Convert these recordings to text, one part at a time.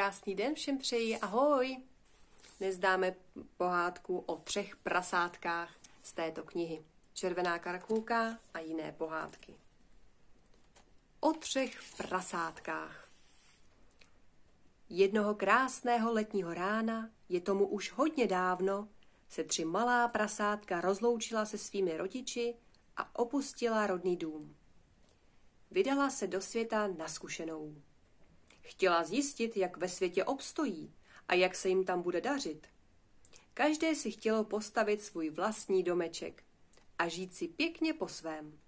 Krásný den všem přeji, ahoj! Dnes dáme pohádku o třech prasátkách z této knihy. Červená karakulka a jiné pohádky. O třech prasátkách. Jednoho krásného letního rána, je tomu už hodně dávno, se tři malá prasátka rozloučila se svými rodiči a opustila rodný dům. Vydala se do světa na zkušenou. Chtěla zjistit, jak ve světě obstojí a jak se jim tam bude dařit. Každé si chtělo postavit svůj vlastní domeček a žít si pěkně po svém.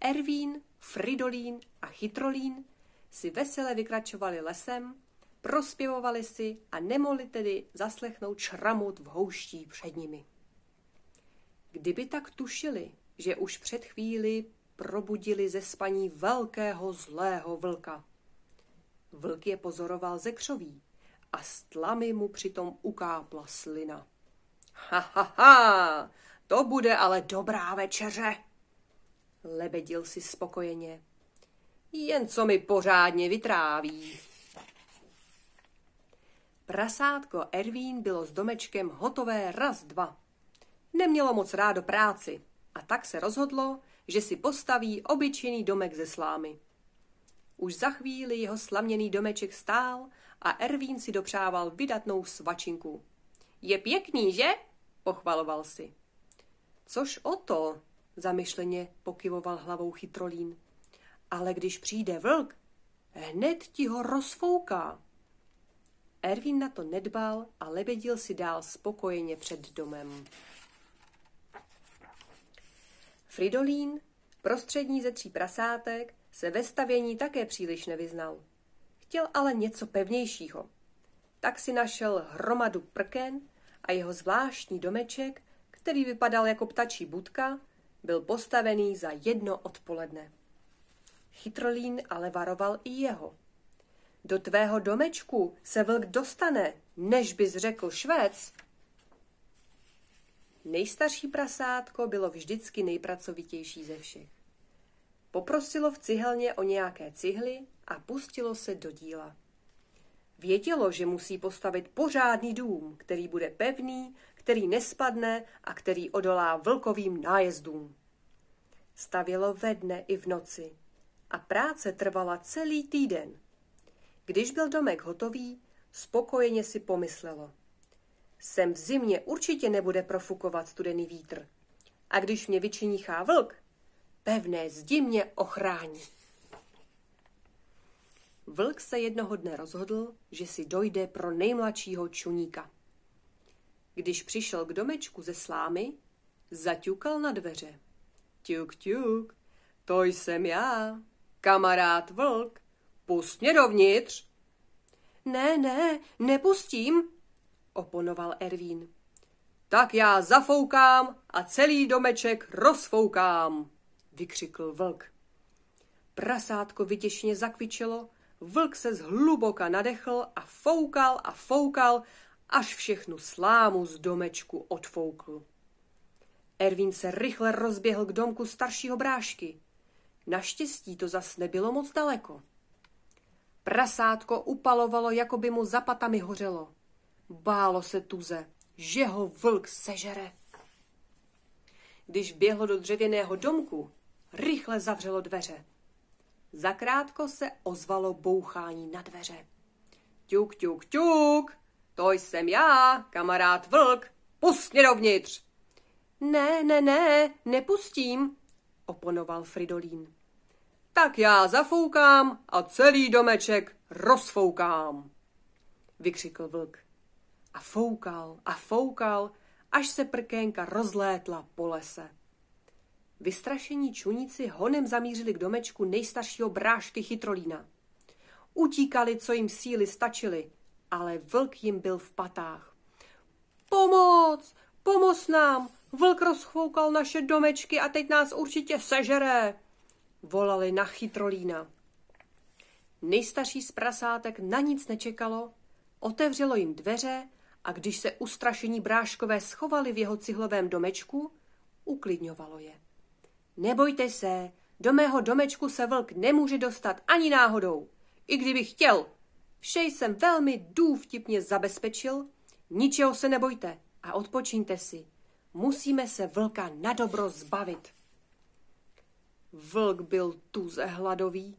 Ervín, Fridolín a Chytrolín si vesele vykračovali lesem, prospěvovali si a nemohli tedy zaslechnout šramut v houští před nimi. Kdyby tak tušili, že už před chvíli probudili ze spaní velkého zlého vlka. Vlk je pozoroval ze křoví a z tlamy mu přitom ukápla slina. Ha, ha, ha, to bude ale dobrá večeře, lebedil si spokojeně. Jen co mi pořádně vytráví. Prasátko Ervín bylo s domečkem hotové raz dva. Nemělo moc rádo práci a tak se rozhodlo, že si postaví obyčejný domek ze slámy. Už za chvíli jeho slaměný domeček stál a Ervín si dopřával vydatnou svačinku. Je pěkný, že? pochvaloval si. Což o to, zamyšleně pokyvoval hlavou chytrolín. Ale když přijde vlk, hned ti ho rozfouká. Ervín na to nedbal a lebedil si dál spokojeně před domem. Fridolín, prostřední ze tří prasátek, se ve stavění také příliš nevyznal. Chtěl ale něco pevnějšího. Tak si našel hromadu prken a jeho zvláštní domeček, který vypadal jako ptačí budka, byl postavený za jedno odpoledne. Chytrolín ale varoval i jeho. Do tvého domečku se vlk dostane, než bys řekl švec. Nejstarší prasátko bylo vždycky nejpracovitější ze všech. Poprosilo v cihelně o nějaké cihly a pustilo se do díla. Vědělo, že musí postavit pořádný dům, který bude pevný, který nespadne a který odolá vlkovým nájezdům. Stavělo ve dne i v noci a práce trvala celý týden. Když byl domek hotový, spokojeně si pomyslelo. Sem v zimě určitě nebude profukovat studený vítr. A když mě vyčiníchá vlk, pevné zdi mě ochrání. Vlk se jednoho dne rozhodl, že si dojde pro nejmladšího čuníka. Když přišel k domečku ze slámy, zaťukal na dveře. Tuk, tuk, to jsem já, kamarád vlk, pust mě dovnitř. Ne, ne, nepustím, oponoval Ervín. Tak já zafoukám a celý domeček rozfoukám, vykřikl vlk. Prasátko vytěšně zakvičelo, vlk se zhluboka nadechl a foukal a foukal, až všechnu slámu z domečku odfoukl. Ervín se rychle rozběhl k domku staršího brášky. Naštěstí to zas nebylo moc daleko. Prasátko upalovalo, jako by mu za patami hořelo. Bálo se tuze, že ho vlk sežere. Když běhlo do dřevěného domku, rychle zavřelo dveře. Zakrátko se ozvalo bouchání na dveře. Tuk, tuk, tuk, to jsem já, kamarád vlk, pust mě dovnitř. Ne, ne, ne, nepustím, oponoval Fridolín. Tak já zafoukám a celý domeček rozfoukám, vykřikl vlk. A foukal a foukal, až se prkénka rozlétla po lese. Vystrašení čuníci honem zamířili k domečku nejstaršího brášky chytrolína. Utíkali, co jim síly stačily, ale vlk jim byl v patách. Pomoc! Pomoz nám! Vlk rozchvoukal naše domečky a teď nás určitě sežere! Volali na chytrolína. Nejstarší z prasátek na nic nečekalo, otevřelo jim dveře a když se ustrašení bráškové schovali v jeho cihlovém domečku, uklidňovalo je. Nebojte se, do mého domečku se vlk nemůže dostat ani náhodou. I kdyby chtěl, Vše jsem velmi důvtipně zabezpečil, ničeho se nebojte a odpočiňte si. Musíme se vlka na dobro zbavit. Vlk byl tuze hladový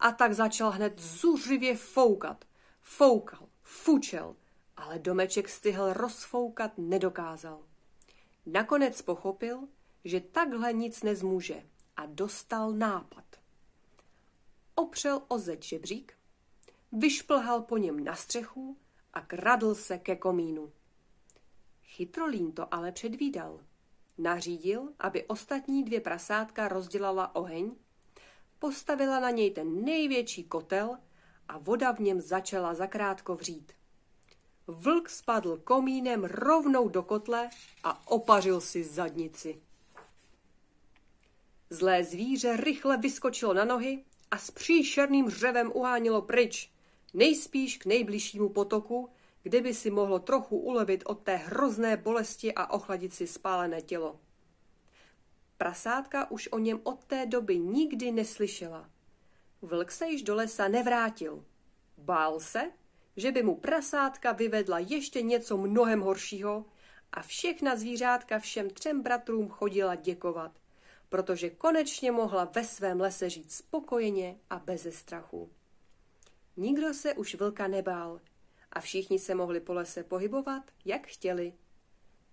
a tak začal hned zuřivě foukat. Foukal, fučel, ale domeček stihl rozfoukat nedokázal. Nakonec pochopil, že takhle nic nezmůže a dostal nápad. Opřel o zeď žebřík, vyšplhal po něm na střechu a kradl se ke komínu. Chytrolín to ale předvídal. Nařídil, aby ostatní dvě prasátka rozdělala oheň, postavila na něj ten největší kotel a voda v něm začala zakrátko vřít. Vlk spadl komínem rovnou do kotle a opařil si zadnici. Zlé zvíře rychle vyskočilo na nohy a s příšerným řevem uhánělo pryč, nejspíš k nejbližšímu potoku, kde by si mohlo trochu ulevit od té hrozné bolesti a ochladit si spálené tělo. Prasátka už o něm od té doby nikdy neslyšela. Vlk se již do lesa nevrátil. Bál se, že by mu prasátka vyvedla ještě něco mnohem horšího a všechna zvířátka všem třem bratrům chodila děkovat, protože konečně mohla ve svém lese žít spokojeně a beze strachu. Nikdo se už vlka nebál a všichni se mohli po lese pohybovat, jak chtěli.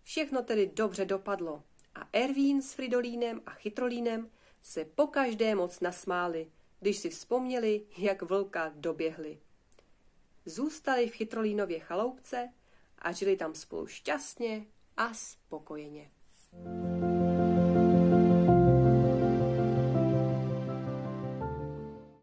Všechno tedy dobře dopadlo a Ervín s Fridolínem a Chytrolínem se pokaždé moc nasmáli, když si vzpomněli, jak vlka doběhli. Zůstali v Chytrolínově chaloupce a žili tam spolu šťastně a spokojeně. thank you